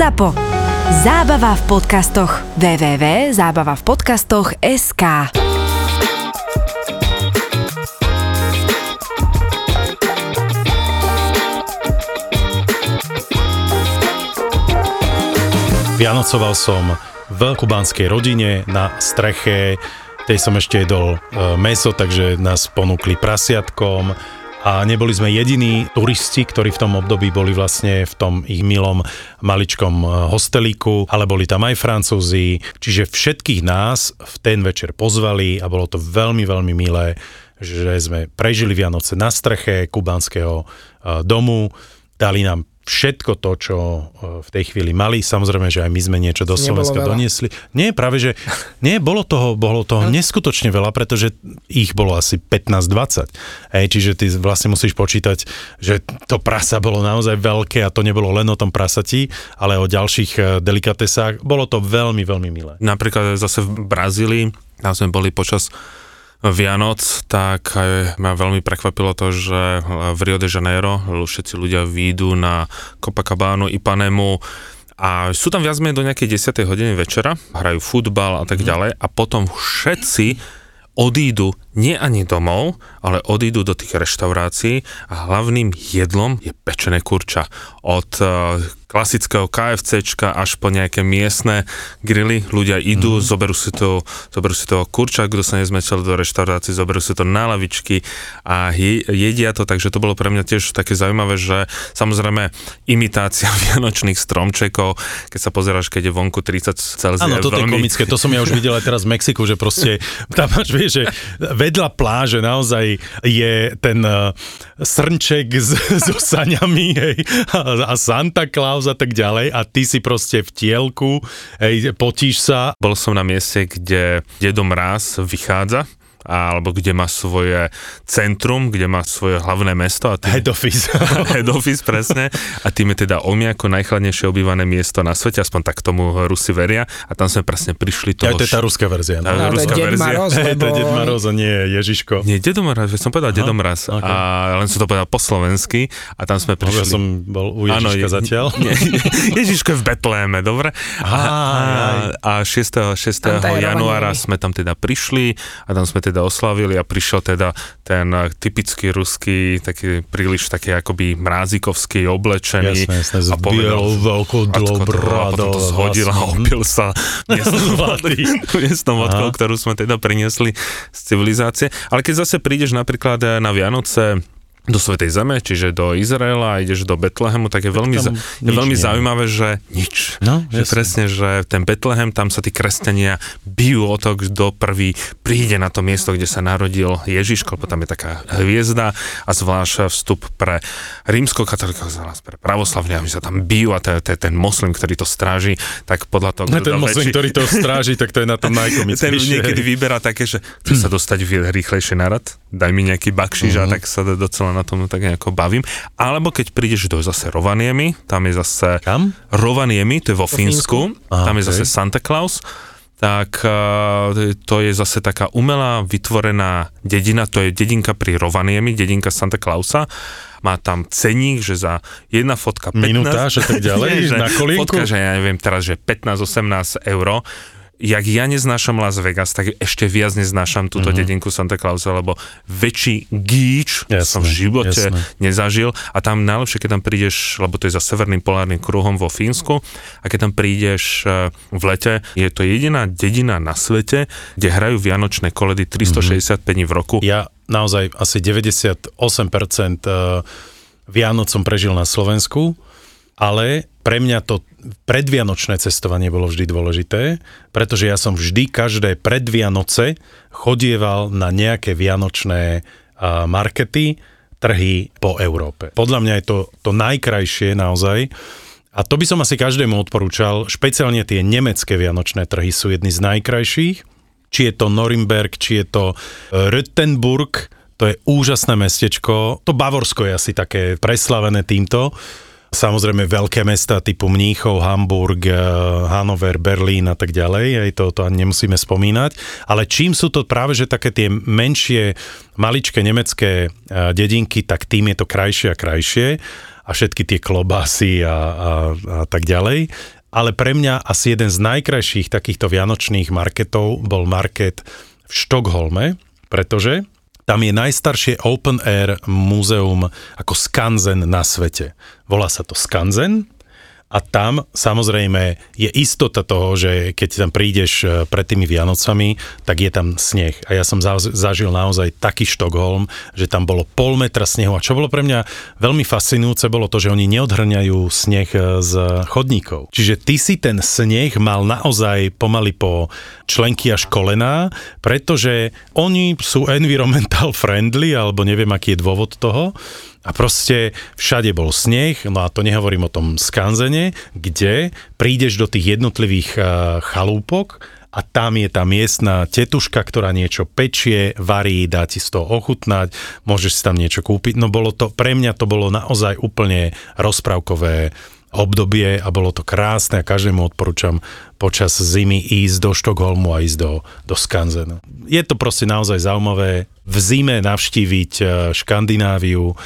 ZAPO. Zábava v podcastoch. www.zábavavpodcastoch.sk Vianocoval som v kubanskej rodine na streche, tej som ešte jedol e, meso, takže nás ponúkli prasiatkom a neboli sme jediní turisti, ktorí v tom období boli vlastne v tom ich milom maličkom e, hostelíku, ale boli tam aj Francúzi, čiže všetkých nás v ten večer pozvali a bolo to veľmi, veľmi milé, že sme prežili Vianoce na streche kubánskeho e, domu, dali nám všetko to, čo e, v tej chvíli mali. Samozrejme, že aj my sme niečo do Slovenska doniesli. Nie, práve, že nie, bolo toho, bolo toho no. neskutočne veľa, pretože ich bolo asi 15-20. Ej, čiže ty vlastne musíš počítať, že to prasa bolo naozaj veľké a to nebolo len o tom prasati, ale o ďalších e, delikatesách. Bolo to veľmi, veľmi milé. Napríklad zase v Brazílii, tam sme boli počas Vianoc, tak ma veľmi prekvapilo to, že v Rio de Janeiro všetci ľudia výjdu na Copacabánu, Ipanemu a sú tam viac menej do nejakej 10. hodiny večera, hrajú futbal a tak mhm. ďalej a potom všetci odídu nie ani domov, ale odídu do tých reštaurácií a hlavným jedlom je pečené kurča. Od klasického KFCčka až po nejaké miestne grily. Ľudia idú, mm. zoberú, si to, zoberú si toho kurča, kto sa nezmečel do reštaurácie, zoberú si to na lavičky a je, jedia to, takže to bolo pre mňa tiež také zaujímavé, že samozrejme imitácia vianočných stromčekov, keď sa pozeráš, keď je vonku 30 Celzia. Áno, toto veľmi... je komické, to som ja už videl aj teraz v Mexiku, že proste tam máš, vieš, že vedľa pláže naozaj je ten uh, srnček s, so saňami hej, a, a Santa Claus a tak ďalej a ty si proste v tielku, hej, potíš sa. Bol som na mieste, kde Dedo Mráz vychádza alebo kde má svoje centrum, kde má svoje hlavné mesto. A tým, head office. head office, presne. A tým je teda Omi ako najchladnejšie obývané miesto na svete, aspoň tak tomu Rusi veria. A tam sme presne prišli toho... Ja, to je tá ruská verzia. No, no ruská to je verzia. Maroz, lebo... to je Ded Maroz a nie Ježiško. Nie, Dedo som povedal Dedo. Okay. A len som to povedal po slovensky. A tam sme prišli... Ja som bol u Ježiška Áno, zatiaľ. Nie, Ježiško je v Betléme, dobre? A, a, a 6. 6. januára sme tam teda prišli a tam sme teda oslavili a prišiel teda ten typický ruský, taký príliš taký akoby mrázikovský oblečený. Jasne, jasne, a povedal, A potom to zhodil a opil sa miestnou vodkou, ktorú sme teda priniesli z civilizácie. Ale keď zase prídeš napríklad na Vianoce do Svetej Zeme, čiže do Izraela a ideš do Betlehemu, tak je veľmi, tak je veľmi zaujímavé, že nič. No, že presne, že ten Betlehem, tam sa tí kresťania bijú o to, kto prvý príde na to miesto, kde sa narodil Ježiško, lebo tam je taká hviezda a zvlášť vstup pre rímsko-katolíkov, pre pravoslavne, aby sa tam bijú a ten, ten moslim, ktorý to stráži, tak podľa toho... Ten moslim, ktorý to stráži, tak to je na tom najkomickejšie. Ten niekedy vyberá také, že chce sa dostať rýchlejšie na rad, daj mi nejaký bakšiš a mhm. tak sa docela na tom tak nejako bavím. Alebo keď prídeš do zase Rovaniemi, tam je zase... Kam? Rovaniemi, to je vo, vo Fínsku, Fínsku? Aha, tam je okay. zase Santa Claus tak to je zase taká umelá vytvorená dedina, to je dedinka pri Rovaniemi, dedinka Santa Clausa má tam ceník, že za jedna fotka 15... Minúta, že tak ďalej, nie, že na kolínku? Fotka, že ja neviem teraz, že 15-18 eur jak ja neznášam Las Vegas, tak ešte viac neznášam túto mm-hmm. dedinku Santa Clausa, lebo väčší gíč jasne, som v živote jasne. nezažil a tam najlepšie, keď tam prídeš, lebo to je za severným polárnym kruhom vo Fínsku a keď tam prídeš e, v lete, je to jediná dedina na svete, kde hrajú vianočné koledy 365 mm-hmm. dní v roku. Ja naozaj asi 98% e, Vianoc som prežil na Slovensku, ale pre mňa to predvianočné cestovanie bolo vždy dôležité, pretože ja som vždy každé predvianoce chodieval na nejaké vianočné markety, trhy po Európe. Podľa mňa je to to najkrajšie naozaj. A to by som asi každému odporúčal, špeciálne tie nemecké vianočné trhy sú jedny z najkrajších. Či je to Norimberg, či je to e, Röttenburg, to je úžasné mestečko. To Bavorsko je asi také preslavené týmto. Samozrejme veľké mesta typu Mníchov, Hamburg, eh, Hanover, Berlín a tak ďalej, aj to, to ani nemusíme spomínať. Ale čím sú to práve že také tie menšie, maličké nemecké eh, dedinky, tak tým je to krajšie a krajšie. A všetky tie klobásy a, a, a tak ďalej. Ale pre mňa asi jeden z najkrajších takýchto vianočných marketov bol market v Štokholme, pretože tam je najstaršie open air múzeum ako skanzen na svete. Volá sa to skanzen a tam samozrejme je istota toho, že keď tam prídeš e, pred tými Vianocami, tak je tam sneh. A ja som zažil naozaj taký Štokholm, že tam bolo pol metra snehu. A čo bolo pre mňa veľmi fascinujúce, bolo to, že oni neodhrňajú sneh e, z chodníkov. Čiže ty si ten sneh mal naozaj pomaly po členky až kolená, pretože oni sú environmental friendly, alebo neviem, aký je dôvod toho, a proste všade bol sneh, no a to nehovorím o tom skanzene, kde prídeš do tých jednotlivých uh, chalúpok a tam je tá miestna tetuška, ktorá niečo pečie, varí, dá ti z toho ochutnať, môžeš si tam niečo kúpiť. No bolo to, pre mňa to bolo naozaj úplne rozprávkové obdobie a bolo to krásne a každému odporúčam počas zimy ísť do Štokholmu a ísť do, do Skanzenu. Je to proste naozaj zaujímavé v zime navštíviť uh, Škandináviu,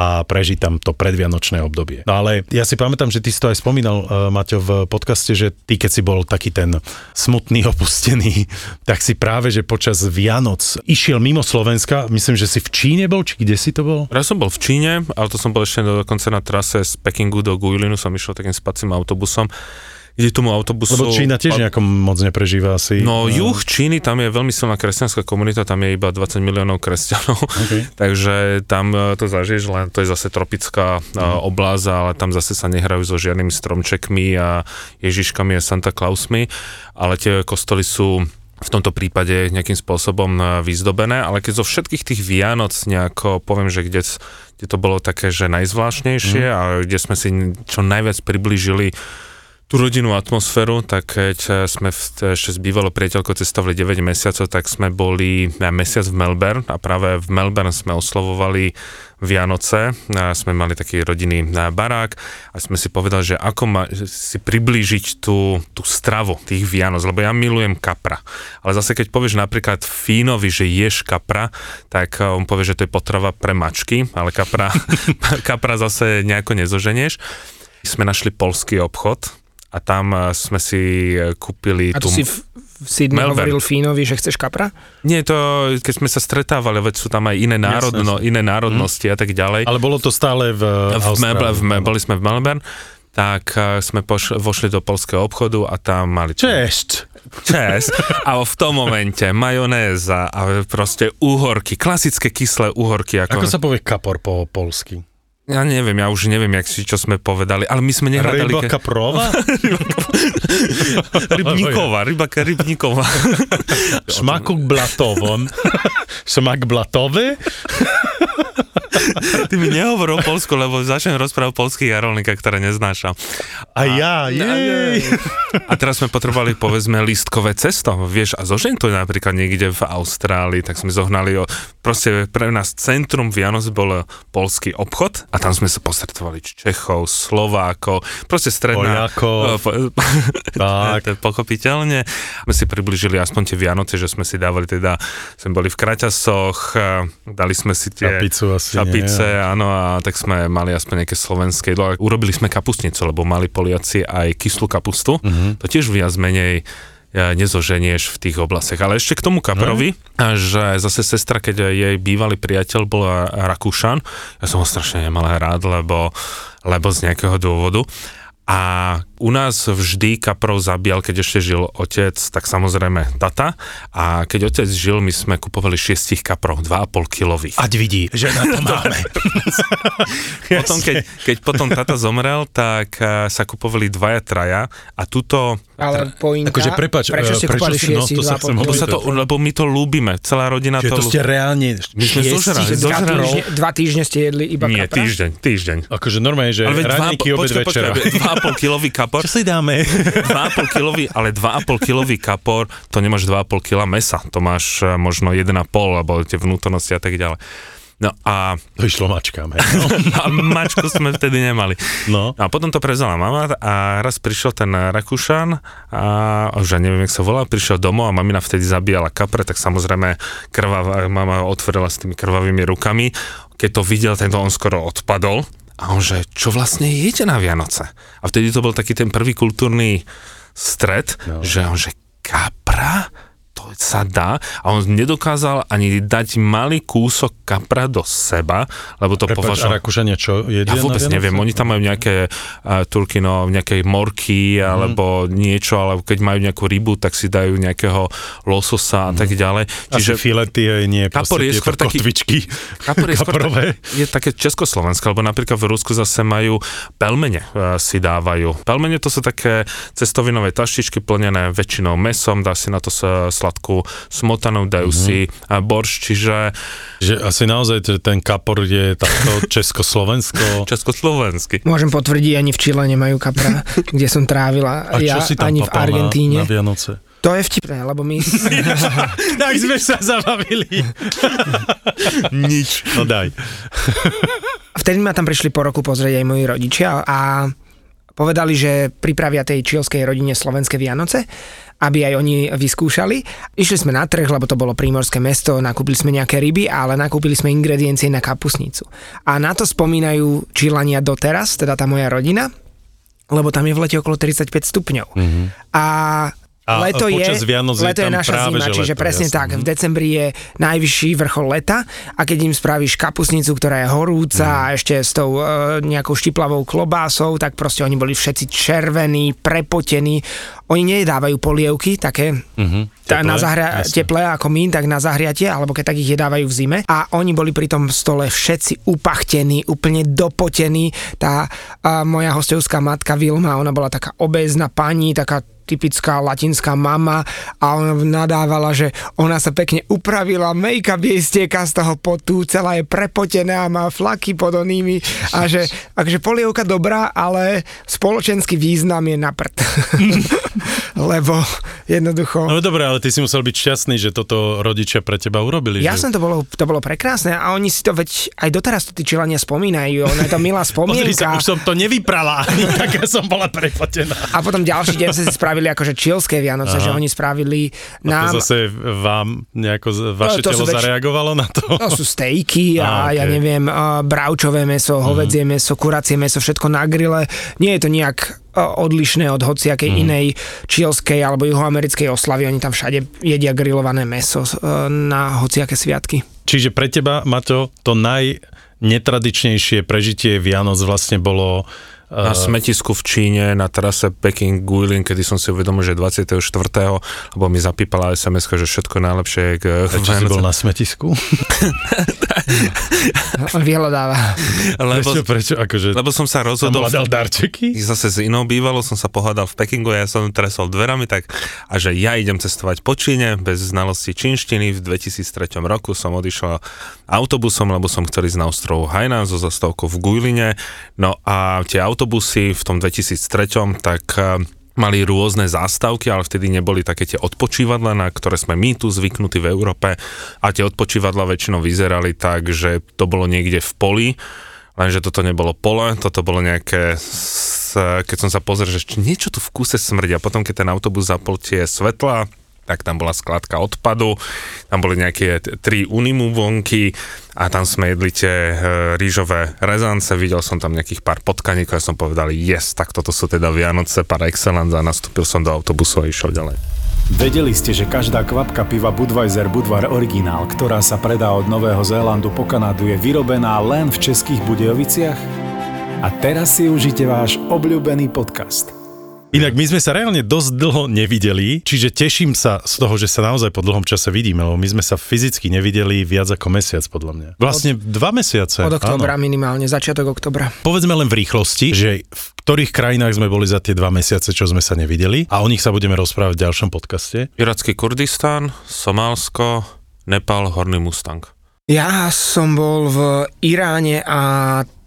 a prežiť tam to predvianočné obdobie. No ale ja si pamätám, že ty si to aj spomínal, uh, Maťo, v podcaste, že ty keď si bol taký ten smutný, opustený, tak si práve, že počas Vianoc išiel mimo Slovenska, myslím, že si v Číne bol, či kde si to bol? Ja som bol v Číne, ale to som bol ešte dokonca na trase z Pekingu do Guilinu, som išiel takým spacím autobusom ide tomu autobusu... Lebo Čína tiež nejako moc neprežíva asi. No, no juh Číny, tam je veľmi silná kresťanská komunita, tam je iba 20 miliónov kresťanov, okay. takže tam e, to zažiješ, len to je zase tropická mm. oblasť, ale tam zase sa nehrajú so žiadnymi stromčekmi a Ježiškami a Santa Clausmi, ale tie kostoly sú v tomto prípade nejakým spôsobom e, vyzdobené, ale keď zo všetkých tých Vianoc nejako poviem, že kde, kde to bolo také, že najzvláštnejšie mm. a kde sme si čo najviac priblížili tú rodinnú atmosféru, tak keď eh, sme v, ešte s bývalou priateľkou cestovali 9 mesiacov, tak sme boli na mesiac v Melbourne a práve v Melbourne sme oslovovali Vianoce, a sme mali taký rodinný eh, barák a sme si povedali, že ako ma, si priblížiť tú, tú stravu tých Vianoc, lebo ja milujem kapra. Ale zase keď povieš napríklad Fínovi, že ješ kapra, tak eh, on povie, že to je potrava pre mačky, ale kapra, kapra zase nejako nezoženieš. Sme našli polský obchod, a tam eh, sme si eh, kúpili... A tu si v, v Sydney Melbourne. hovoril Fínovi, že chceš kapra? Nie, to keď sme sa stretávali, veď sú tam aj iné, národno, Jasne. iné národnosti hmm. a tak ďalej. Ale bolo to stále v v, Melbourne, v, boli sme v Melbourne tak sme poš- vošli do polského obchodu a tam mali... Česť! Česť. A v tom momente majonéza a proste uhorky, klasické kyslé uhorky. Ako, ako sa povie kapor po polsky? Ja neviem, ja už neviem, jak si, čo sme povedali, ale my sme nehľadali... Ryba kaprova? rybníková, ryba rybníková. Šmakuk blatovon. Šmak blatový? Ty mi nehovor o Polsku, lebo začnem rozprávať polských jarolníka, ktoré neznášam. A, a ja, jej. A teraz sme potrebovali, povedzme, listkové cesto, vieš, a zožen to napríklad niekde v Austrálii, tak sme zohnali o, proste pre nás centrum Vianoc bol polský obchod a tam sme sa postretovali Čechov, Slovákov, proste stredná... Poliakov. Po, tak. pochopiteľne. My si približili aspoň tie Vianoce, že sme si dávali teda, sme boli v Kraťasoch, dali sme si tie... Kapicu asi čapice, nie, áno, a tak sme mali aspoň nejaké slovenské jedlo. Urobili sme kapustnicu, lebo mali Poliaci aj kyslú kapustu. Mm-hmm. To tiež viac menej ja nezoženieš v tých oblastiach. Ale ešte k tomu kaprovi, no. že zase sestra, keď jej bývalý priateľ bol Rakúšan, ja som ho strašne nemal rád, lebo, lebo z nejakého dôvodu. A u nás vždy kaprov zabíjal, keď ešte žil otec, tak samozrejme tata. A keď otec žil, my sme kupovali šiestich kaprov, 2,5 kilových. Ať vidí, že na to máme. potom, keď, keď potom tata zomrel, tak eh, sa kupovali dvaja, traja a tuto... Ale pointa, akože prepač, prečo ste prečo si, no, to sa chcem lebo, sa to, lebo my to ľúbime, celá rodina Čiže to... to ste reálne my sme zožrali, dva, týždne, dva týždne ste jedli iba Nie, kapra? týždeň, týždeň. Akože normálne, že ranníky, obed, večera. 2,5 kilový kapor. Čo si dáme? 2,5 kilový, ale 2,5 kilový kapor, to nemáš 2,5 kg mesa, to máš eh, možno 1,5, alebo tie vnútornosti a tak ďalej. No a... To išlo mačkám, no, a mačku sme vtedy nemali. No. A potom to prezala mama a raz prišiel ten Rakúšan a už neviem, jak sa volá, prišiel domov a mamina vtedy zabíjala kapre, tak samozrejme krvavá, mama otvorila s tými krvavými rukami. Keď to videl, tento on skoro odpadol A on že, čo vlastne jete na Vianoce? A vtedy to bol taký ten prvý kultúrny stred, no. že on že kapra? Sa dá a on nedokázal ani dať malý kúsok kapra do seba, lebo to Prepač, považoval... A Rakúšania čo jedia Ja vôbec neviem, oni tam majú nejaké uh, turkino, nejaké morky mm. alebo niečo, ale keď majú nejakú rybu, tak si dajú nejakého lososa mm. a tak ďalej. Čiže Asi filety aj nie, kapor je skôr taký, kotvičky kapor je tak, je také československé, lebo napríklad v Rusku zase majú pelmene uh, si dávajú. Pelmene to sú také cestovinové taštičky plnené väčšinou mesom, dá si na to sladkú smotanou, dajú mm-hmm. si borš, čiže... Že asi naozaj ten kapor je takto československo... Československy. Môžem potvrdiť, ani v Čile nemajú kapra, kde som trávila. A čo ja, si tam ani v Argentíne. Na, na Vianoce? To je vtipné, lebo my... tak sme sa zabavili. Nič. No daj. Vtedy ma tam prišli po roku pozrieť aj moji rodičia a povedali, že pripravia tej čilskej rodine slovenské Vianoce aby aj oni vyskúšali. Išli sme na trh, lebo to bolo prímorské mesto, nakúpili sme nejaké ryby, ale nakúpili sme ingrediencie na kapusnicu. A na to spomínajú Čilania doteraz, teda tá moja rodina, lebo tam je v lete okolo 35 stupňov. Mm-hmm. A a leto je, Vianoc leto je, je naša práve, zima, čiže leto, presne jasný. tak. V decembri je najvyšší vrchol leta a keď im spravíš kapusnicu, ktorá je horúca mm. a ešte s tou uh, nejakou štiplavou klobásou, tak proste oni boli všetci červení, prepotení. Oni nedávajú polievky také mm-hmm. tá, na zahria- teplé ako my, tak na zahriatie, alebo keď tak ich jedávajú v zime. A oni boli pri tom stole všetci upachtení, úplne dopotení. Tá uh, moja hostovská matka Vilma, ona bola taká obézna pani, taká typická latinská mama a ona nadávala, že ona sa pekne upravila, make-up jej stieka z toho potu, celá je prepotená, má flaky pod onými a že takže polievka dobrá, ale spoločenský význam je na prd. Lebo jednoducho... No dobre, ale ty si musel byť šťastný, že toto rodičia pre teba urobili. Ja že... som to bolo, to bolo prekrásne a oni si to veď aj doteraz to tí čilania spomínajú, ona je to milá spomienka. sa, už som to nevyprala, taká som bola prepotená. A potom ďalší deň sa si spravili akože čilské Vianoce, Aha. že oni spravili nám... A to zase vám nejako vaše no, telo väč... zareagovalo na to? To sú stejky a, a okay. ja neviem, bravčové meso, hovedzie mm. meso, kuracie meso, všetko na grille. Nie je to nejak odlišné od hociakej mm. inej čilskej alebo juhoamerickej oslavy. Oni tam všade jedia grillované meso na hociaké sviatky. Čiže pre teba, Maťo, to najnetradičnejšie prežitie Vianoc vlastne bolo na smetisku v Číne, na trase Peking Guilin, kedy som si uvedomil, že 24. lebo mi zapípala SMS, že všetko najlepšie k Prečo si bol na smetisku? Vyhľadáva. Lebo, prečo, prečo? Akože, lebo som sa rozhodol... Tam darčeky? Zase s inou bývalou som sa pohádal v Pekingu, ja som tresol dverami, tak a že ja idem cestovať po Číne bez znalosti čínštiny. V 2003 roku som odišiel autobusom, lebo som chcel ísť na ostrov Hainan zo zastavkou v Guiline. No a tie autobusy v tom 2003, tak eh, mali rôzne zástavky, ale vtedy neboli také tie odpočívadla, na ktoré sme my tu zvyknutí v Európe. A tie odpočívadla väčšinou vyzerali tak, že to bolo niekde v poli, lenže toto nebolo pole, toto bolo nejaké keď som sa pozrel, že niečo tu v kuse smrdia, potom keď ten autobus zapol tie svetla, tak tam bola skladka odpadu, tam boli nejaké tri unimuvonky a tam sme jedli tie e, rýžové rezance, videl som tam nejakých pár potkaníkov a som povedal, yes, tak toto sú teda Vianoce par excellence a nastúpil som do autobusu a išiel ďalej. Vedeli ste, že každá kvapka piva Budweiser Budvar Originál, ktorá sa predá od Nového Zélandu po Kanadu, je vyrobená len v Českých Budejoviciach? A teraz si užite váš obľúbený podcast – Inak my sme sa reálne dosť dlho nevideli, čiže teším sa z toho, že sa naozaj po dlhom čase vidíme, lebo my sme sa fyzicky nevideli viac ako mesiac, podľa mňa. Vlastne od, dva mesiace. Od oktobra áno. minimálne, začiatok oktobra. Povedzme len v rýchlosti, že v ktorých krajinách sme boli za tie dva mesiace, čo sme sa nevideli a o nich sa budeme rozprávať v ďalšom podcaste. Iracký Kurdistán, Somálsko, Nepal, Horný Mustang. Ja som bol v Iráne a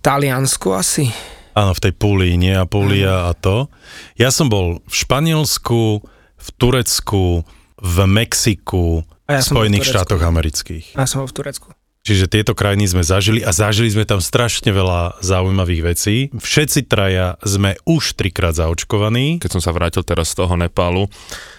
Taliansku asi. Áno, v tej púli, nie Apulia a to. Ja som bol v Španielsku, v Turecku, v Mexiku, a ja v Spojených v štátoch amerických. Ja som bol v Turecku. Čiže tieto krajiny sme zažili a zažili sme tam strašne veľa zaujímavých vecí. Všetci traja sme už trikrát zaočkovaní. Keď som sa vrátil teraz z toho Nepálu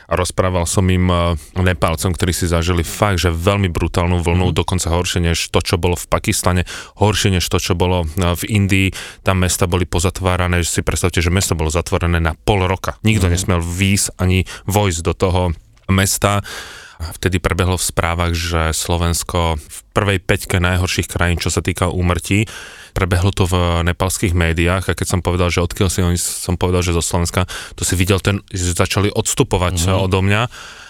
a rozprával som im eh, Nepálcom, ktorí si zažili fakt, že veľmi brutálnu vlnu, mm. dokonca horšie než to, čo bolo v Pakistane, horšie než to, čo bolo eh, v Indii. Tam mesta boli pozatvárané, že si predstavte, že mesto bolo zatvorené na pol roka. Nikto mm. nesmel výjsť ani vojsť do toho mesta Vtedy prebehlo v správach, že Slovensko v prvej peťke najhorších krajín, čo sa týka úmrtí, prebehlo to v nepalských médiách a keď som povedal, že odkiaľ si oni, som povedal, že zo Slovenska, to si videl ten, že začali odstupovať mm-hmm. odo mňa.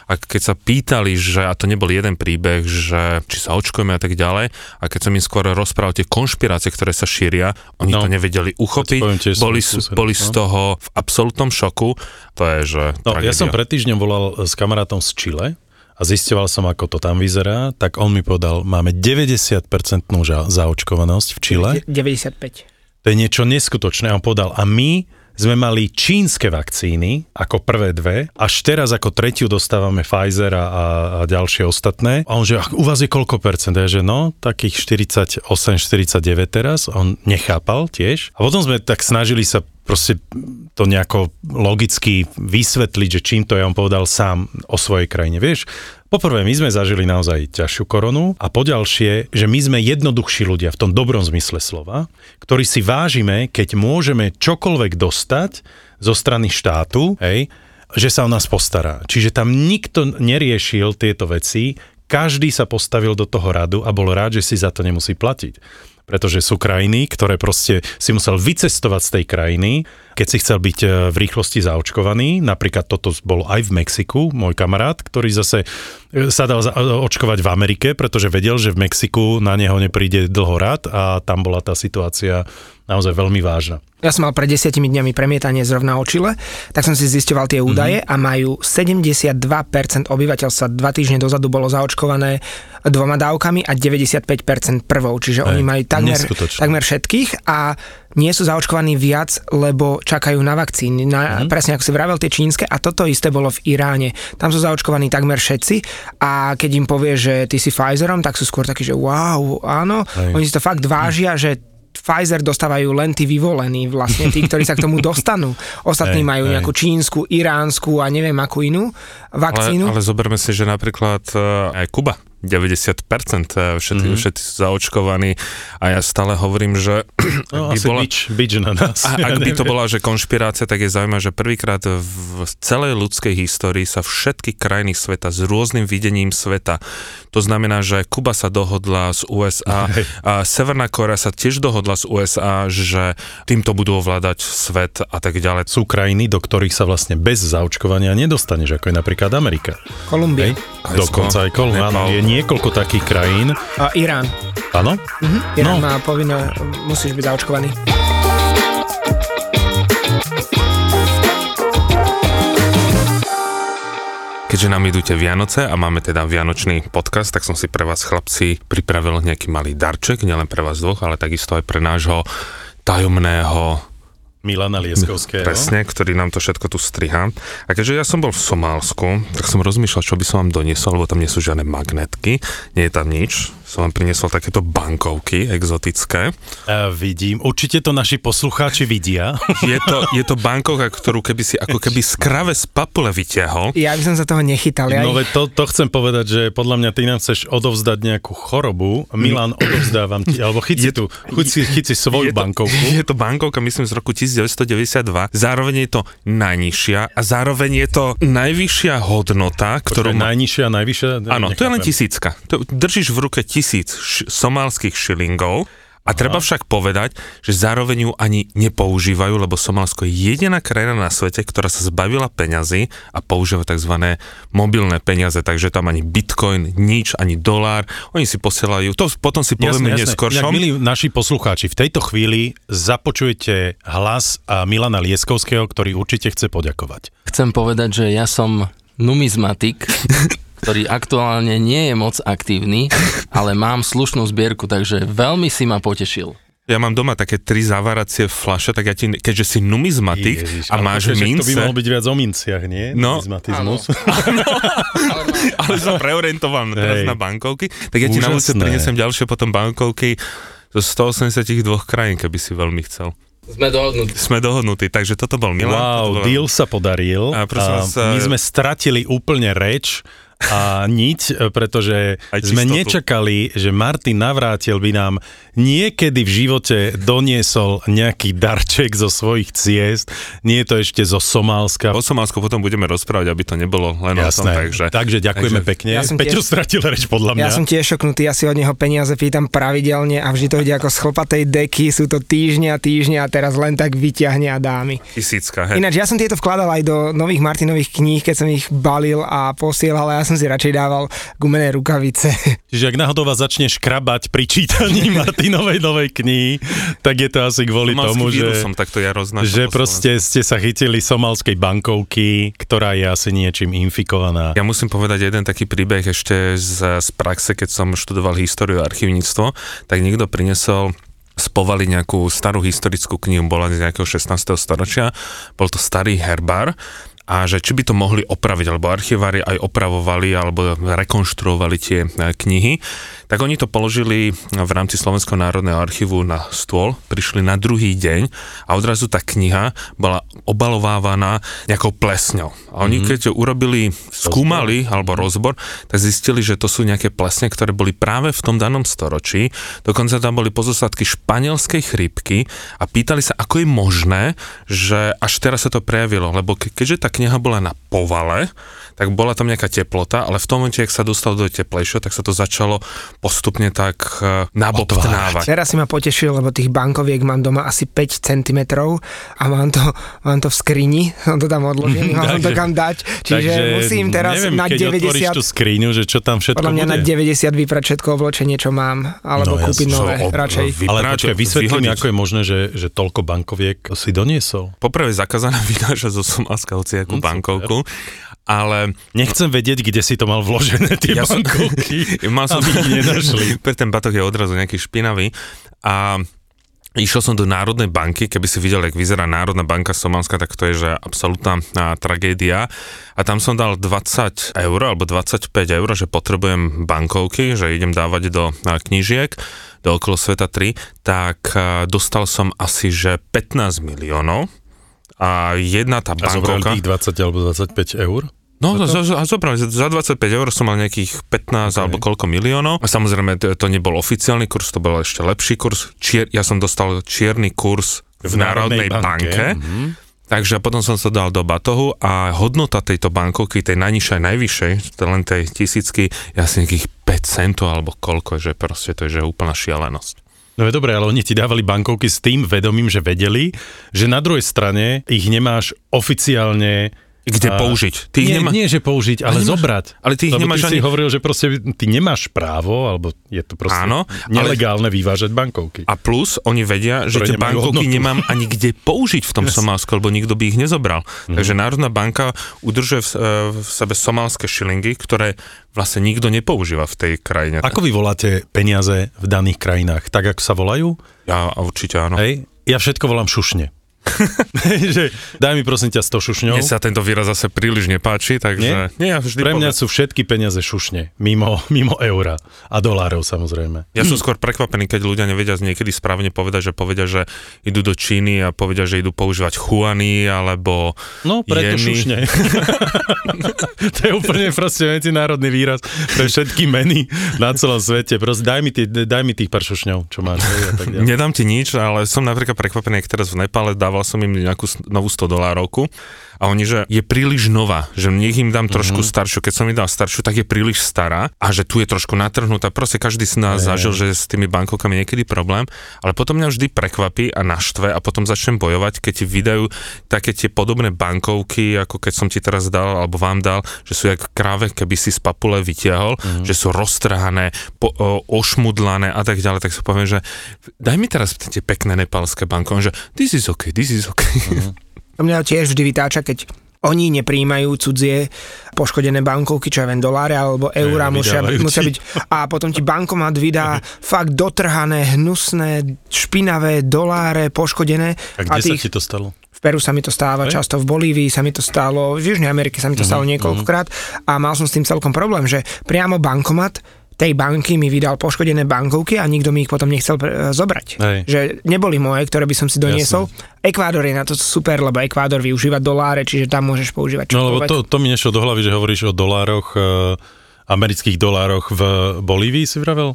A keď sa pýtali, že, a to nebol jeden príbeh, že či sa očkujeme a tak ďalej, a keď som im skôr rozprával tie konšpirácie, ktoré sa šíria, oni no, to nevedeli uchopiť, tiež, boli, skúsený, boli no. z toho v absolútnom šoku, to je, že... No, ja som pred týždňom volal s kamarátom z Chile, a zistoval som, ako to tam vyzerá, tak on mi povedal, máme 90% zaočkovanosť v Čile. 95. To je niečo neskutočné. On povedal, a my sme mali čínske vakcíny ako prvé dve, až teraz ako tretiu dostávame Pfizer a, a ďalšie ostatné. A on že, u vás je koľko percent? Ja, že no, takých 48, 49 teraz. On nechápal tiež. A potom sme tak snažili sa proste to nejako logicky vysvetliť, že čím to je, on povedal sám o svojej krajine. Vieš, poprvé, my sme zažili naozaj ťažšiu koronu a poďalšie, že my sme jednoduchší ľudia v tom dobrom zmysle slova, ktorí si vážime, keď môžeme čokoľvek dostať zo strany štátu, hej, že sa o nás postará. Čiže tam nikto neriešil tieto veci, každý sa postavil do toho radu a bol rád, že si za to nemusí platiť pretože sú krajiny, ktoré proste si musel vycestovať z tej krajiny, keď si chcel byť e, v rýchlosti zaočkovaný. Napríklad toto bol aj v Mexiku, môj kamarát, ktorý zase e, sa dal očkovať v Amerike, pretože vedel, že v Mexiku na neho nepríde dlho rád a tam bola tá situácia naozaj veľmi vážna. Ja som mal pred desiatimi dňami premietanie zrovna o Čile, tak som si zistoval tie údaje mm-hmm. a majú 72% obyvateľstva dva týždne dozadu bolo zaočkované dvoma dávkami a 95% prvou, čiže Aj, oni majú takmer, takmer všetkých a nie sú zaočkovaní viac, lebo čakajú na vakcíny. Na, mm. Presne ako si vravel, tie čínske a toto isté bolo v Iráne. Tam sú zaočkovaní takmer všetci a keď im povie, že ty si Pfizerom, tak sú skôr takí, že wow, áno, Aj. oni si to fakt vážia, že Pfizer dostávajú len tí vyvolení, vlastne tí, ktorí sa k tomu dostanú. Ostatní hey, majú hey. nejakú čínsku, iránsku a neviem akú inú vakcínu. Ale, ale zoberme si, že napríklad uh, aj Kuba 90% všetci, mm-hmm. všetci sú zaočkovaní a ja stále hovorím, že no, by asi bola, bič, bič na nás. A, ja ak by to bola, že konšpirácia, tak je zaujímavé, že prvýkrát v celej ľudskej histórii sa všetky krajiny sveta s rôznym videním sveta, to znamená, že Kuba sa dohodla z USA, a Severná Korea sa tiež dohodla z USA, že týmto budú ovládať svet a tak ďalej. Sú krajiny, do ktorých sa vlastne bez zaočkovania nedostaneš, ako je napríklad Amerika. Kolumbia. Dokonca aj Kolumbia. Je niekoľko takých krajín. A Irán. Áno? Mhm. Irán no. má povinné, musíš byť zaočkovaný. Keďže nám idú tie Vianoce a máme teda Vianočný podcast, tak som si pre vás chlapci pripravil nejaký malý darček, nielen pre vás dvoch, ale takisto aj pre nášho tajomného Milana Lieskovského. Presne, ktorý nám to všetko tu striha. A keďže ja som bol v Somálsku, tak som rozmýšľal, čo by som vám doniesol, lebo tam nie sú žiadne magnetky, nie je tam nič som vám priniesol takéto bankovky exotické. Uh, vidím, určite to naši poslucháči vidia. Je to, je to bankovka, ktorú keby si ako keby z krave z papule vytiahol. Ja by som sa toho nechytal. Ja no veď to, to chcem povedať, že podľa mňa ty nám chceš odovzdať nejakú chorobu. Milan, odovzdávam ti, alebo chyci tu, chyci, chyci svoju je bankovku. To, je to bankovka, myslím, z roku 1992. Zároveň je to najnižšia a zároveň je to najvyššia hodnota, ktorú... Počkej, má... Najnižšia a najvyššia? Áno, to je len tisícka. To, držíš v ruke tisíc tisíc š- somálskych šilingov a Aha. treba však povedať, že zároveň ju ani nepoužívajú, lebo Somálsko je jediná krajina na svete, ktorá sa zbavila peňazí a používa tzv. mobilné peniaze, takže tam ani bitcoin, nič, ani dolár, oni si posielajú, to potom si povieme neskôr. milí naši poslucháči, v tejto chvíli započujete hlas Milana Lieskovského, ktorý určite chce poďakovať. Chcem povedať, že ja som numizmatik ktorý aktuálne nie je moc aktívny, ale mám slušnú zbierku, takže veľmi si ma potešil. Ja mám doma také tri zavaracie flaše, tak ja ti, keďže si numizmatik Ježiš, a máš počkaj, však mince, To by mohlo byť viac o minciach, nie? No. Numizmatizmus. ale som preorientovaný teraz Hej. na bankovky, tak ja ti na budúce Úžasné. prinesem ďalšie potom bankovky zo 182 krajín, keby si veľmi chcel. Sme dohodnutí. Sme dohodnutí, takže toto bol Milan. toto Wow, bol... deal sa podaril. A prosím vás, my e- sme stratili úplne reč a niť, pretože sme nečakali, že Martin Navrátil by nám niekedy v živote doniesol nejaký darček zo svojich ciest. Nie je to ešte zo Somálska. O Somálsku potom budeme rozprávať, aby to nebolo len o tom, Jasné. takže... takže ďakujeme takže- pekne. Ja som Peťo tiež- stratil reč podľa mňa. Ja som tiež šoknutý, ja si od neho peniaze pýtam pravidelne a vždy to ide ako z chlpatej deky, sú to týždňa, týždňa a teraz len tak vyťahne a dá mi. Tisícka, hej. Ináč ja som tieto vkladal aj do nových Martinových kníh, keď som ich balil a posielal a ja som si radšej dával gumené rukavice. Čiže ak náhodou vás začne škrabať pri čítaní Martinovej novej knihy, tak je to asi kvôli Somalský tomu, že... vírusom, takto ja že proste ste sa chytili somalskej bankovky, ktorá je asi niečím infikovaná. Ja musím povedať jeden taký príbeh ešte z, z praxe, keď som študoval históriu a archivníctvo, tak niekto prinesol z povaly nejakú starú historickú knihu, bola z nejakého 16. storočia, bol to starý herbár a že či by to mohli opraviť, alebo archivári aj opravovali, alebo rekonštruovali tie e, knihy, tak oni to položili v rámci Slovenského národného archívu na stôl, prišli na druhý deň a odrazu tá kniha bola obalovávaná nejakou plesňou. A oni keď urobili, skúmali alebo rozbor, tak zistili, že to sú nejaké plesne, ktoré boli práve v tom danom storočí. Dokonca tam boli pozostatky španielskej chrípky a pýtali sa, ako je možné, že až teraz sa to prejavilo, lebo ke- keďže tá kniha bola na povale, tak bola tam nejaká teplota, ale v tom momente, ak sa dostalo do teplejšieho, tak sa to začalo postupne tak e, nabobtnávať. Teraz si ma potešil, lebo tých bankoviek mám doma asi 5 cm a mám to, mám to v skrini, som to tam odložený, mám to Takže- kam dať, čiže musím teraz neviem, na keď otvoríš tú 90 skriňu, že čo tam všetko podľa mňa bude. na 90 vyprať všetko oblečenie, čo mám, alebo No, ja kúpiť som- nové, ob- radšej. Ale počkaj, vysvetli mi, ako je možné, že, že toľko bankoviek si doniesol. Poprvé zakázané vynášať zo Somálska hociakú No, super. Ale Nechcem vedieť, kde si to mal vložené, tie Ja som- bankovky, mal som aby nenašli. Pre ten batok je odrazu nejaký špinavý. A Išiel som do Národnej banky, keby si videl, jak vyzerá Národná banka Somálska, tak to je že absolútna tragédia. A tam som dal 20 eur alebo 25 eur, že potrebujem bankovky, že idem dávať do knížiek, do okolo sveta 3, tak dostal som asi že 15 miliónov a jedna tá A bankovka... tých 20 alebo 25 eur? No, za, za, a zobrali, za za 25 eur som mal nejakých 15 okay. alebo koľko miliónov. A samozrejme, to, to nebol oficiálny kurz, to bol ešte lepší kurz. Čier, ja som dostal čierny kurz v, V Národnej Národnej banke. banke, banke. Takže potom som to dal do batohu a hodnota tejto bankovky, tej najnižšej, najvyššej, len tej tisícky, je asi nejakých 5 centov alebo koľko, že proste to je že úplná šialenosť. No je dobré, ale oni ti dávali bankovky s tým vedomím, že vedeli, že na druhej strane ich nemáš oficiálne Kde A- použiť? Ty nie, nemá... nie, že použiť, ale, nemáš- zobrať. ale ty ich Lebo nemáš ty si ani- hovoril, že proste ty nemáš právo, alebo je to proste Áno, ale- nelegálne vyvážať bankovky. A plus, oni vedia, že tie bankovky hodnotu. nemám ani kde použiť v tom Somálsku, lebo nikto by ich nezobral. Mhm. Takže Národná banka udržuje v, e, v sebe somálske šilingy, ktoré vlastne nikto nepoužíva v tej krajine. Ako vy voláte peniaze v daných krajinách? Tak, ako sa volajú? Ja určite áno. Hej? Ja všetko volám šušne. že daj mi prosím ťa 100 šušňov. Mne sa tento výraz zase príliš nepáči, takže... Nie, ja vždy Pre mňa poviem- sú všetky peniaze šušne, mimo, mimo eura a dolárov samozrejme. Ja som skôr prekvapený, keď ľudia nevedia niekedy správne povedať, že povedia, že idú do Číny a povedia, že idú používať chuany alebo No, preto jeny. šušne. to je úplne proste medzinárodný výraz pre všetky meny na celom svete. Proste daj mi, tie, daj mi tých pár šušňov, čo máš. Nedám ti nič, ale som napríklad prekvapený, ak teraz v Nepále dával som im nejakú novú 100 dolárovku a oni, že je príliš nová, že nech im dám trošku Mhm. mm-hmm. staršiu, keď som im dal staršiu, tak je príliš stará a že tu je trošku natrhnutá. Proste každý si nás zažil, že s tými bankovkami niekedy problém, ale potom mňa vždy prekvapí a naštve a potom začnem bojovať, keď ti vydajú také tie podobné bankovky, ako keď som ti teraz dal, alebo vám dal, že sú jak kráve, keby si z papule vytiahol, Mhm. mm-hmm. že sú roztrhané, po, o, ošmudlané a tak ďalej, tak si poviem, že daj mi teraz tie pekné nepálske bankovky, že this is okay, this is okay. Mhm. To mňa tiež vždy vytáča, keď oni nepríjmajú cudzie poškodené bankovky, čo ja viem, doláre alebo eurá musia, musia byť. A potom ti bankomat vydá fakt dotrhané, hnusné, špinavé doláre poškodené. A kde sa ti to stalo? V Peru sa mi to stáva, Hej. často v Bolívii sa mi to stalo, v Južnej Amerike sa mi to stalo niekoľkokrát a mal som s tým celkom problém, že priamo bankomat tej banky mi vydal poškodené bankovky a nikto mi ich potom nechcel pre- zobrať. Hej. Že neboli moje, ktoré by som si doniesol. Ekvádor je na to super, lebo Ekvádor využíva doláre, čiže tam môžeš používať No lebo čokoľvek. to, to mi nešlo do hlavy, že hovoríš o dolároch, e, amerických dolároch v Bolívii, si vravel?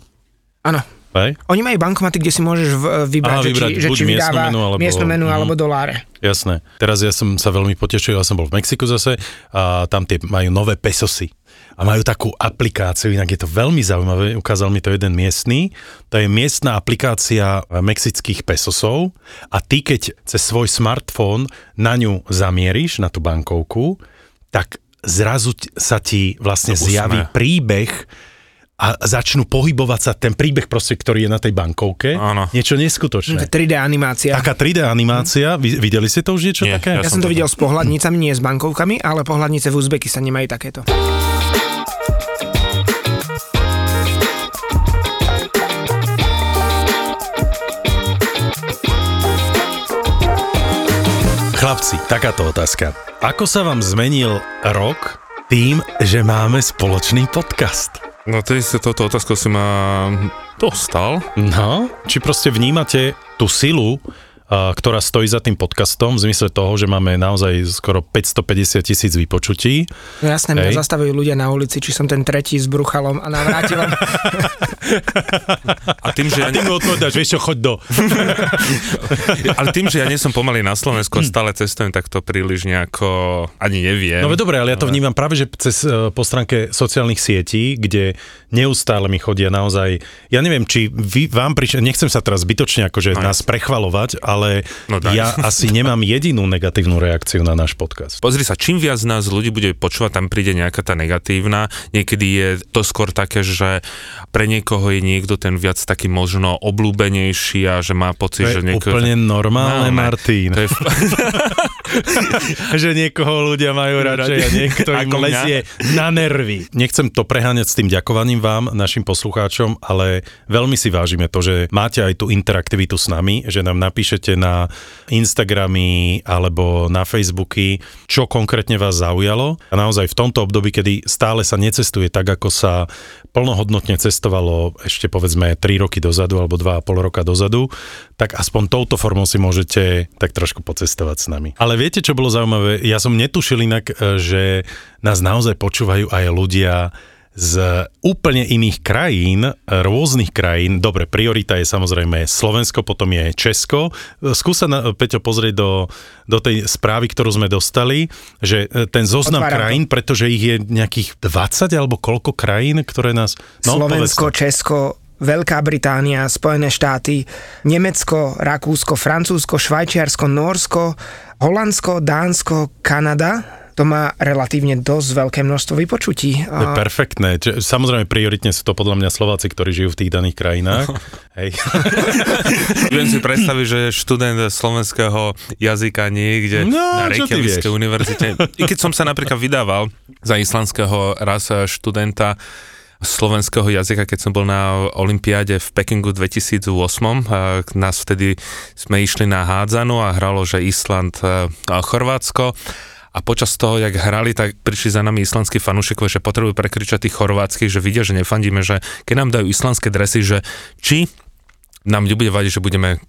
Áno. Hej? Oni majú bankomaty, kde si môžeš v, vybrať, Aha, že, vybrať či, že či vydáva menu, alebo- miestnu menu alebo doláre. Jasné. Teraz ja som sa veľmi potešil, ja som bol v Mexiku zase a tam tie majú nové pesosy. A majú takú aplikáciu, inak je to veľmi zaujímavé, ukázal mi to jeden miestný. To je miestna aplikácia mexických pesosov a ty keď cez svoj smartfón na ňu zamieríš, na tú bankovku, tak zrazu sa ti vlastne To zjaví usme. príbeh a začnú pohybovať sa ten príbeh proste, ktorý je na tej bankovke. Áno. Niečo To neskutočné. je 3D animácia. Taká 3D animácia, vy, videli ste to už niečo Nie, také? ja Ja som to videl s pohľadnicami, nie s bankovkami, ale pohľadnice v Uzbekistane majú takéto. Chlapci, takáto otázka. Ako sa vám zmenil rok tým, že máme spoločný podcast? No ty si toto otázku si ma dostal. No, či proste vnímate tú silu, ktorá stojí za tým podcastom, v zmysle toho, že máme naozaj skoro 550 tisíc vypočutí. No jasné, mňa zastavujú ľudia na ulici, či som ten tretí s bruchalom a navrátilom. A tým, že ja, A ty ne, odpovedáš, vieš čo, choď do. ale tým, že ja nie som pomaly na Slovensku a stále cestujem, tak to príliš nejako ani neviem. No dobre, ale ja to vnímam práve, že cez, e, po stránke sociálnych sietí, kde neustále mi chodia naozaj, ja neviem, či vy, vám prišli, nechcem sa teraz zbytočne akože nás prechvalovať, ale No daj. ja asi nemám jedinú negatívnu reakciu na náš podcast. Pozri sa, čím viac nás ľudí bude počúvať, tam príde nejaká tá negatívna. Niekedy je to skôr také, že pre niekoho je niekto ten viac taký možno oblúbenejší a že má To pocit, že je niekto... úplne normálne, No. Martin. To je, že niekoho ľudia majú radšej a niekto im lezie na nervy. Nechcem to preháňať s tým ďakovaním vám, našim poslucháčom, ale veľmi si vážime to, že máte aj tú interaktivitu s nami, že nám napíšete na Instagramy alebo na Facebooky, čo konkrétne vás zaujalo. A naozaj v tomto období, kedy stále sa necestuje tak, ako sa plnohodnotne cestovalo ešte povedzme 3 roky dozadu alebo 2,5 roka dozadu, tak aspoň touto formou si môžete tak trošku pocestovať s nami. Ale viete, čo bolo zaujímavé? Ja som netušil inak, e, že nás naozaj počúvajú aj ľudia z úplne iných krajín, rôznych krajín. Dobre, priorita je samozrejme Slovensko, potom je Česko. E, Skús sa, na, Peťo, pozrieť do, do tej správy, ktorú sme dostali, že e, ten zoznam Otváram to. krajín, pretože ich je nejakých 20 alebo koľko krajín, ktoré nás... No, Slovensko, to. Česko, Veľká Británia, Spojené štáty, Nemecko, Rakúsko, Francúzsko, Švajčiarsko, Norsko, Holandsko, Dánsko, Kanada. To má relatívne dosť veľké množstvo vypočutí. To je perfektné. Čiže, samozrejme, prioritne sú to podľa mňa Slováci, ktorí žijú v tých daných krajinách. Hej. Viem si predstaviť, že študent slovenského jazyka niekde No, na Reykjavíkskej univerzite. I keď som sa napríklad vydával za islandského raz študenta slovenského jazyka, keď som bol na Olympiáde v Pekingu 2008. a Nás vtedy sme išli na hádzanu a hralo, že Island a Chorvátsko. A počas toho, jak hrali, tak prišli za nami islandskí fanúšikovia, že potrebujú prekričať tých chorvátskych, že vidia, že nefandíme, že keď nám dajú islandské dresy, že či nám nebude vadiť, že budeme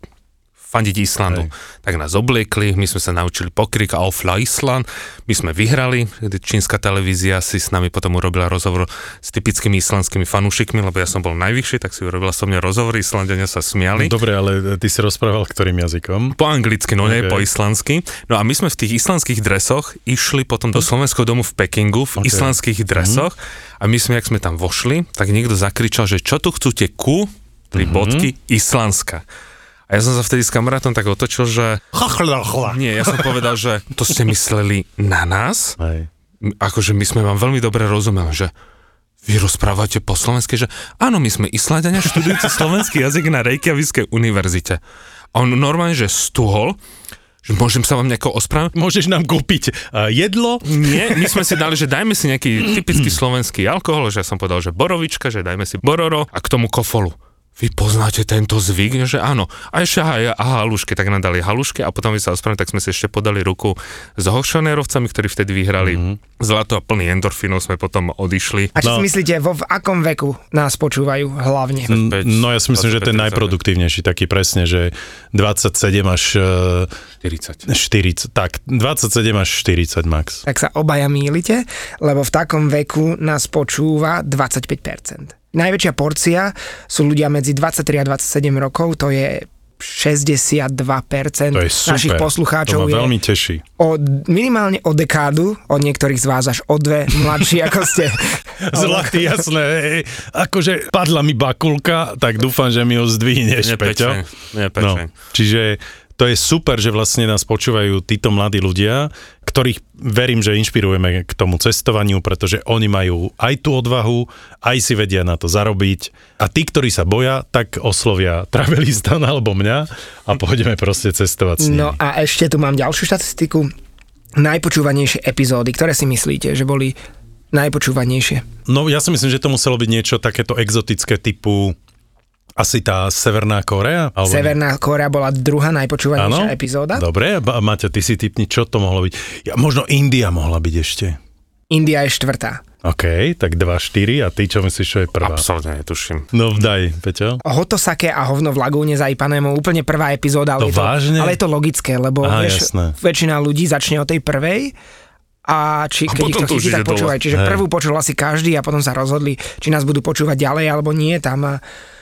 fandiť Islandu. Hej. Tak nás obliekli, my sme sa naučili pokrik Auf la Island, my sme vyhrali, čínska televízia si s nami potom urobila rozhovor s typickými islandskými fanúšikmi, lebo ja som bol najvyšší, tak si urobila so mňa rozhovor, Islandania sa smiali. Dobre, ale ty si rozprával ktorým jazykom? Po anglicky, no nie Ok. po islandsky. No a my sme v tých islandských dresoch išli potom do slovenského domu v Pekingu v Ok. islandských dresoch a my sme, jak sme tam vošli, tak niekto zakričal, že čo tu chcú tie ku, tri bodky, Islandska. A ja som sa vtedy s kamarátom tak otočil, že nie, ja som povedal, že to ste mysleli na nás? Hej. Akože my sme vám veľmi dobre rozumeli, že vy rozprávate po slovensky, že áno, my sme Islandania študujúci slovenský jazyk na Reykjavískej univerzite. A on normálne, že stuhol že môžem sa vám nejako ospravedlniť? Môžeš nám kúpiť uh, jedlo? Nie, my sme si dali, že dajme si nejaký typický slovenský alkohol, že ja som povedal, že borovička, že dajme si bororo a k tomu kofolu vy poznáte tento zvyk? Že áno. A ešte aj a halušky, tak nám dali halušky a potom my sa ospravedlňujem, tak sme si ešte podali ruku s hošonérovcami, ktorí vtedy vyhrali mm-hmm. zlato a plný endorfínov sme potom odišli. A čo no. si myslíte, vo v akom veku nás počúvajú hlavne? 25, no ja si myslím, že ten najproduktívnejší, taký presne, že 27 až 40. 40, tak 27 až 40 max. Tak sa obaja mýlite, lebo v takom veku nás počúva 25%. Najväčšia porcia sú ľudia medzi 23 a 27 rokov, to je 62% to je super, našich poslucháčov to ma veľmi teší. Od, minimálne o dekádu, od niektorých z vás až o dve mladší, ako ste. Zlatý, jasné. Hej. Akože padla mi bakulka, tak dúfam, že mi ho zdvihneš, Peťo. No, čiže to je super, že vlastne nás počúvajú títo mladí ľudia, ktorých verím, že inšpirujeme k tomu cestovaniu, pretože oni majú aj tú odvahu, aj si vedia na to zarobiť. A tí, ktorí sa boja, tak oslovia Travelistan alebo mňa a pôjdeme proste cestovať s nimi. No a ešte tu mám ďalšiu štatistiku. Najpočúvanejšie epizódy, ktoré si myslíte, že boli najpočúvanejšie? No ja si myslím, že to muselo byť niečo takéto exotické typu asi tá Severná Korea? Alebo Severná Korea bola druhá najpočúvanejšia epizóda. Dobre, Maťo, ty si typni, čo to mohlo byť? Ja, možno India mohla byť ešte. India je štvrtá. OK, tak 2-4 a ty čo myslíš, čo je prvá? Absolutne netuším. No daj, Peťo. Hotosake a hovno v lagúne za Ipanému, úplne prvá epizóda. Ale, to je vážne? To, ale je to logické, lebo Aha, vieš, väčšina ľudí začne o tej prvej a či, a keď ich to chytí, tak počúvaj. Čiže Hej. prvú počul asi každý a potom sa rozhodli, či nás budú počúvať ďalej alebo nie. Tam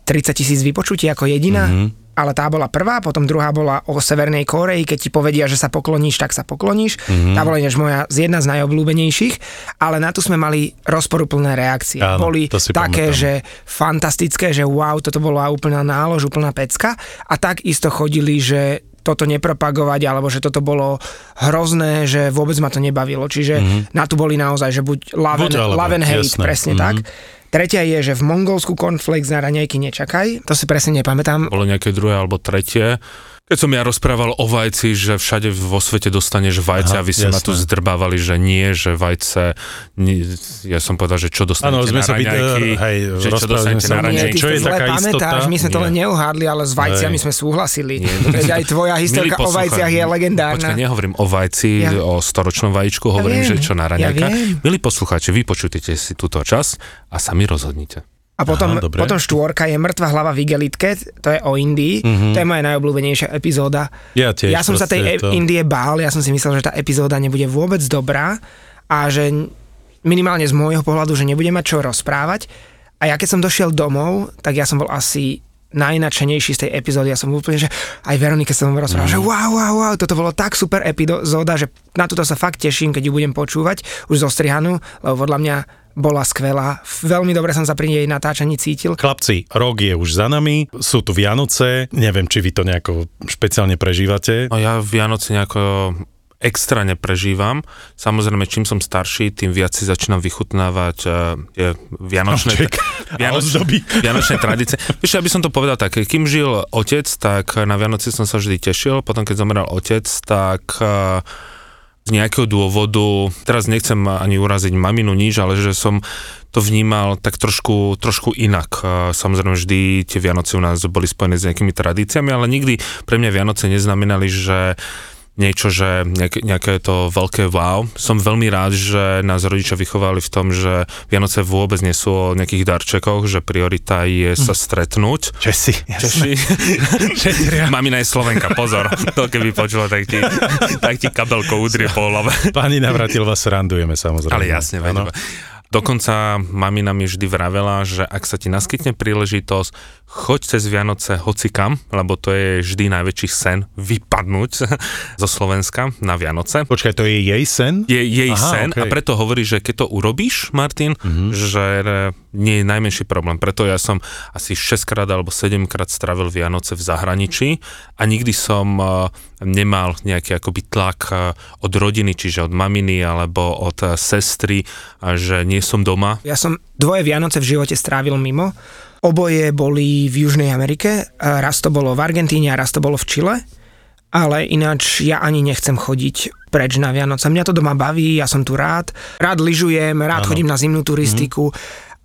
30 tisíc vypočutí ako jediná. Mm-hmm ale tá bola prvá, potom druhá bola o Severnej Koreji, keď ti povedia, že sa pokloníš, tak sa pokloníš. Mm-hmm. Tá bola ináč moja z jedna z najobľúbenejších, ale na tu sme mali rozporuplné reakcie. Áno, Boli také, pamätám. že fantastické, že wow, toto bola úplná nálož, úplná pecka a takisto chodili, že toto nepropagovať, alebo že toto bolo hrozné, že vôbec ma to nebavilo. Čiže mm-hmm. na tu boli naozaj, že buď love, buď and, love and hate, jasné. presne mm-hmm. tak. Tretia je, že v Mongolsku cornflakes na raňajky nečakaj. To si presne nepamätám. Bolo nejaké druhé alebo tretie. Keď som ja rozprával o vajci, že všade vo svete dostaneš vajce Aha, a vy ste ma tu zdrbávali, že nie, že vajce, nie, ja som povedal, že čo dostanete ano, na raňajky, hej, že čo dostanete na raňajky. Čo je taká pamätáš, istota? my sme to len neuhádli, ale s vajciami hej. sme súhlasili. Nie, Veď aj tvoja historka o vajciach je legendárna. Počkaj, nehovorím o vajci, ja. o storočnom vajíčku, hovorím, ja že čo na raňajka. Ja Milí poslucháči, vypočujte si túto čas a sami rozhodnite. A potom, Aha, potom štvorka je Mŕtva hlava v igelitke, to je o Indii, mm-hmm. to je moja najobľúbenejšia epizóda. Ja, tiež, ja som sa tej to... Indie bál, ja som si myslel, že tá epizóda nebude vôbec dobrá a že minimálne z môjho pohľadu, že nebude mať čo rozprávať. A ja keď som došiel domov, tak ja som bol asi najnačenejší z tej epizódy. Ja som úplne, že aj Veronike som rozprával, mm. že wow, wow, wow, toto bolo tak super epizóda, že na toto sa fakt teším, keď ju budem počúvať už zo strihanú, lebo podľa mňa bola skvelá. Veľmi dobre som sa pri nej natáčaní cítil. Chlapci, rok je už za nami, sú tu Vianoce, neviem, či vy to nejako špeciálne prežívate. No ja Vianoce nejako extra neprežívam. Samozrejme, čím som starší, tým viac si začínam vychutnávať uh, je vianočné, vianočné, vianočné tradície. Vieš, aby som to povedal tak, kým žil otec, tak na Vianoci som sa vždy tešil, potom keď zomrel otec, tak uh, z nejakého dôvodu, teraz nechcem ani uraziť maminu nič, ale že som to vnímal tak trošku, trošku inak. Samozrejme vždy tie Vianoce u nás boli spojené s nejakými tradíciami, ale nikdy pre mňa Vianoce neznamenali, že niečo, že nejaké, nejaké to veľké wow. Som veľmi rád, že nás rodičia vychovali v tom, že Vianoce vôbec nie sú o nejakých darčekoch, že priorita je sa hm. stretnúť. Česi, Češi. Mamina je Slovenka, pozor. To keby počula, tak ti, tak ti kabelko udrie po hlave. Pani Navratil vás randujeme samozrejme. Ale jasne, vedem. Dokonca mamina mi vždy vravela, že ak sa ti naskytne príležitosť, choď cez Vianoce hocikam, lebo to je vždy najväčší sen vypadnúť zo Slovenska na Vianoce. Počkaj, to je jej sen? Je jej Aha, sen okay. a preto hovorí, že keď to urobíš, Martin, mm-hmm. že nie je najmenší problém. Preto ja som asi 6 krát alebo 7 krát stravil Vianoce v zahraničí a nikdy som uh, nemal nejaký akoby tlak uh, od rodiny, čiže od maminy alebo od uh, sestry, že nie som doma. Ja som dvoje Vianoce v živote strávil mimo Oboje boli v Južnej Amerike, raz to bolo v Argentíne a raz to bolo v Čile. ale ináč ja ani nechcem chodiť preč na Vianoce. Mňa to doma baví, ja som tu rád. Rád lyžujem, rád Áno. chodím na zimnú turistiku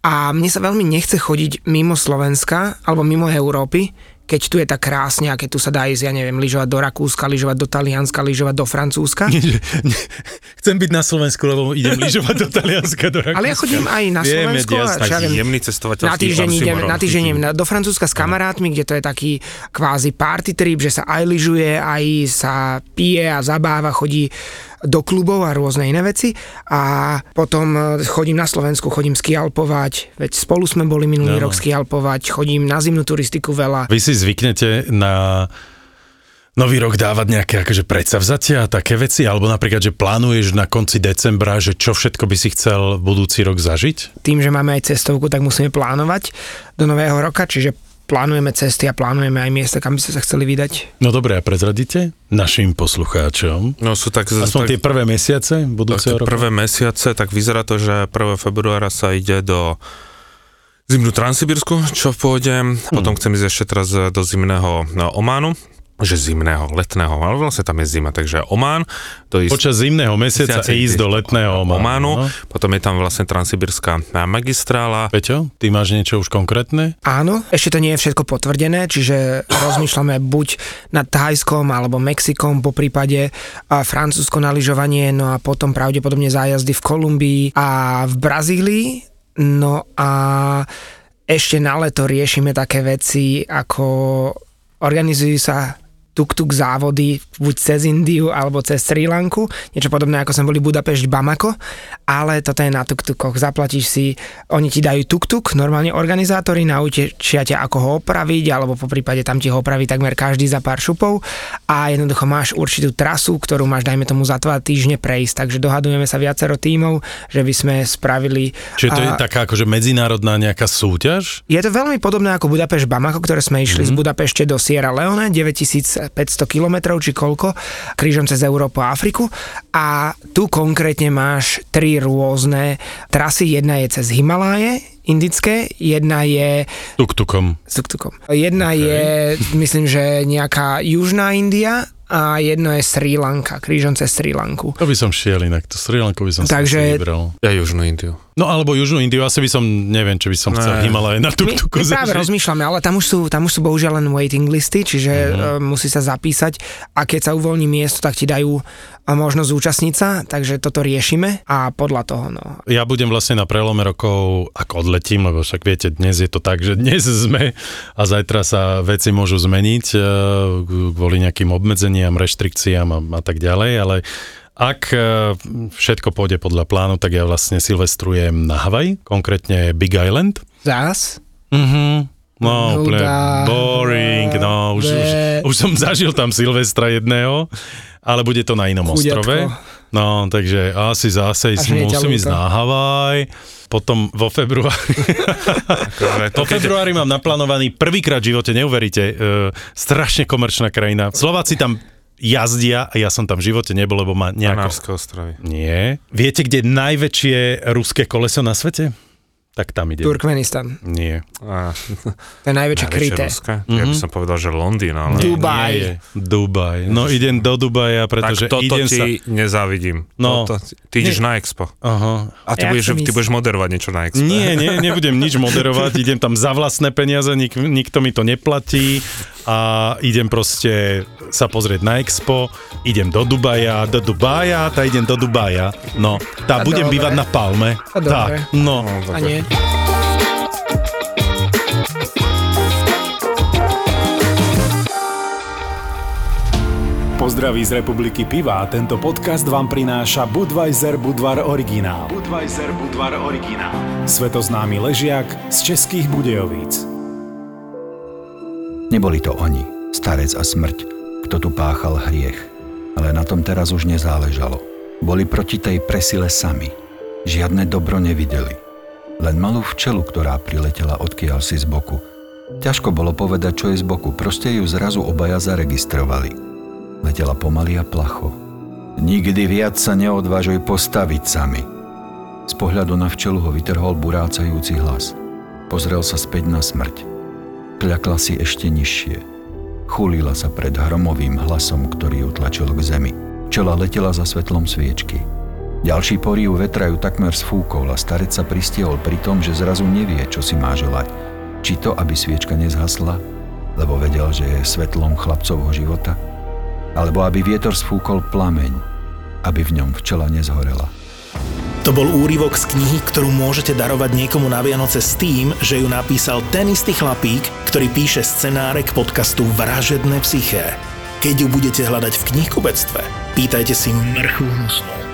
a mne sa veľmi nechce chodiť mimo Slovenska alebo mimo Európy, keď tu je tak krásne a keď tu sa dá ísť, ja neviem, lyžovať do Rakúska, lyžovať do Talianska, lyžovať do Francúzska. Chcem byť na Slovensku, lebo idem lyžovať do Talianska, do Rakúska. Ale ja chodím aj na Viem, Slovensku a jasné. čo ja viem, na týždeň idem, na týždeň idem do Francúzska s kamarátmi, kde to je taký kvázi party trip, že sa aj lyžuje, aj sa pije a zabáva, chodí do klubov a rôzne iné veci a potom e, chodím na Slovensku, chodím skialpovať, veď spolu sme boli minulý Áno. rok skialpovať, chodím na zimnú turistiku veľa. Vy si zvyknete na nový rok dávať nejaké akože predsavzatia a také veci, alebo napríklad, že plánuješ na konci decembra, že čo všetko by si chcel budúci rok zažiť? Tým, že máme aj cestovku, tak musíme plánovať do nového roka, čiže plánujeme cesty a plánujeme aj miesta, kam by ste sa chceli vydať. No dobre, a prezradíte našim poslucháčom? No sú tak, Aspoň tak, tie prvé mesiace tak budúceho roka? prvé mesiace, tak vyzerá to, že 1. februára sa ide do zimnú Transsibirsku, čo pôjdem. Hm. Potom chcem ísť ešte teraz do zimného no, Ománu že zimného, letného, ale vlastne tam je zima, takže Omán, to ísť Počas zimného mesiaca ísť do letného Ománu. Ománu, no. potom je tam vlastne Transsibirská magistrála, Peťo, ty máš niečo už konkrétne? Áno, ešte to nie je všetko potvrdené, čiže rozmýšľame buď nad Thajskom alebo Mexikom, po prípade a Francúzsko na lyžovanie, no a potom pravdepodobne zájazdy v Kolumbii a v Brazílii. No a ešte na leto riešime také veci, ako organizujú sa tuk-tuk závody buď cez Indiu alebo cez Sri Lanku, niečo podobné ako sme boli Budapešť Bamako, ale toto je na tuk-tukoch, zaplatíš si, oni ti dajú tuk-tuk, normálne organizátori naučia ťa ako ho opraviť, alebo po prípade tam ti ho opraví takmer každý za pár šupov a jednoducho máš určitú trasu, ktorú máš dajme tomu za dva týždne prejsť, takže dohadujeme sa viacero tímov, že by sme spravili Čiže to je a- taká akože medzinárodná nejaká súťaž? je to veľmi podobné ako Budapešť Bamako, ktoré sme išli Mhm. mm-hmm. z Budapešte do Sierra Leone, 9500 km či koľko, krížom cez Európu a Afriku. A tu konkrétne máš tri rôzne trasy. Jedna je cez Himaláje, indické, jedna je Tuk-tukom. s tuk-tukom. Jedna okay. je, myslím, že nejaká južná India a jedno je Sri Lanka, krížom cez Sri Lanku. To by som šiel inak, to Sri Lanku by som Takže- si vybral. ja Južnú Indiu. No alebo Južnú Indiu, asi by som, neviem, či by som chcel. Himalaje na My, tuk-tuku my práve zažiť. rozmýšľame, ale tam už sú, tam už sú bohužiaľ len waiting listy, čiže Mhm. mm-hmm. uh, musí sa zapísať a keď sa uvoľní miesto, tak ti dajú uh, možnosť zúčastniť sa, takže toto riešime a podľa toho, no. Ja budem vlastne na prelome rokov, ako odletím, lebo však viete, dnes je to tak, že dnes sme a zajtra sa veci môžu zmeniť e, kvôli nejakým obmedzeniam, reštrikciám a, a tak ďalej, ale ak e, všetko pôjde podľa plánu, tak ja vlastne silvestrujem na Havaj, konkrétne Big Island. Zás? Mhm. No, úplne boring, no, už, už, už som zažil tam Silvestra jedného, ale bude to na inom Chudiatko. ostrove. No, takže asi zase ťa musím ísť na Havaj, potom vo februári. Akože to, vo februári mám naplánovaný prvýkrát v živote, neuveríte, e, strašne komerčná krajina. Slováci tam jazdia a ja som tam v živote nebol, lebo ma nejako... Kanárske ostrovy. Nie. Viete, kde je najväčšie ruské koleso na svete? Tak tam ide. Turkmenistan. Nie. A, To je najväčšie kryté. Ruské? Ja by som povedal, že Londýn, ale... Nie, Dubaj. nie. Dubaj. No idem do Dubaja, pretože tak toto idem ti sa... nezávidím. No. Toto, ty ideš Nie. na Expo. Aha. A ty, Ja budeš, ty budeš moderovať niečo na Expo. Nie, nie, nebudem nič moderovať, idem tam za vlastné peniaze, nik, nikto mi to neplatí a idem proste sa pozrieť na Expo, idem do Dubaja, do Dubaja, tá idem do Dubaja, no, tá A budem dobre. bývať na Palme, A dobre. tak, no. No, A tak- Pozdraví z republiky piva a tento podcast vám prináša Budweiser Budvar Originál. Budweiser Budvar Originál. Svetoznámy ležiak z českých Budejovíc. Neboli to oni, starec a smrť, kto tu páchal hriech. Ale na tom teraz už nezáležalo. Boli proti tej presile sami. Žiadne dobro nevideli. Len malú včelu, ktorá priletela odkiaľ si z boku. Ťažko bolo povedať, čo je z boku, proste ju zrazu obaja zaregistrovali. Letela pomaly a placho. Nikdy viac sa neodvážuj postaviť sami. Z pohľadu na včelu ho vytrhol burácajúci hlas. Pozrel sa späť na smrť. Kľakla si ešte nižšie. Chulila sa pred hromovým hlasom, ktorý ju tlačil k zemi. Čela letela za svetlom sviečky. Ďalší porív vetra ju takmer sfúkol a starec sa pristiehol pri tom, že zrazu nevie, čo si má želať. Či to, aby sviečka nezhasla, lebo vedel, že je svetlom chlapcovho života, alebo aby vietor sfúkol plameň, aby v ňom včela nezhorela. To bol úryvok z knihy, ktorú môžete darovať niekomu na Vianoce s tým, že ju napísal ten istý chlapík, ktorý píše scenáre k podcastu Vražedné psyché. Keď ju budete hľadať v knihkubectve, pýtajte si mrchu hnusnú.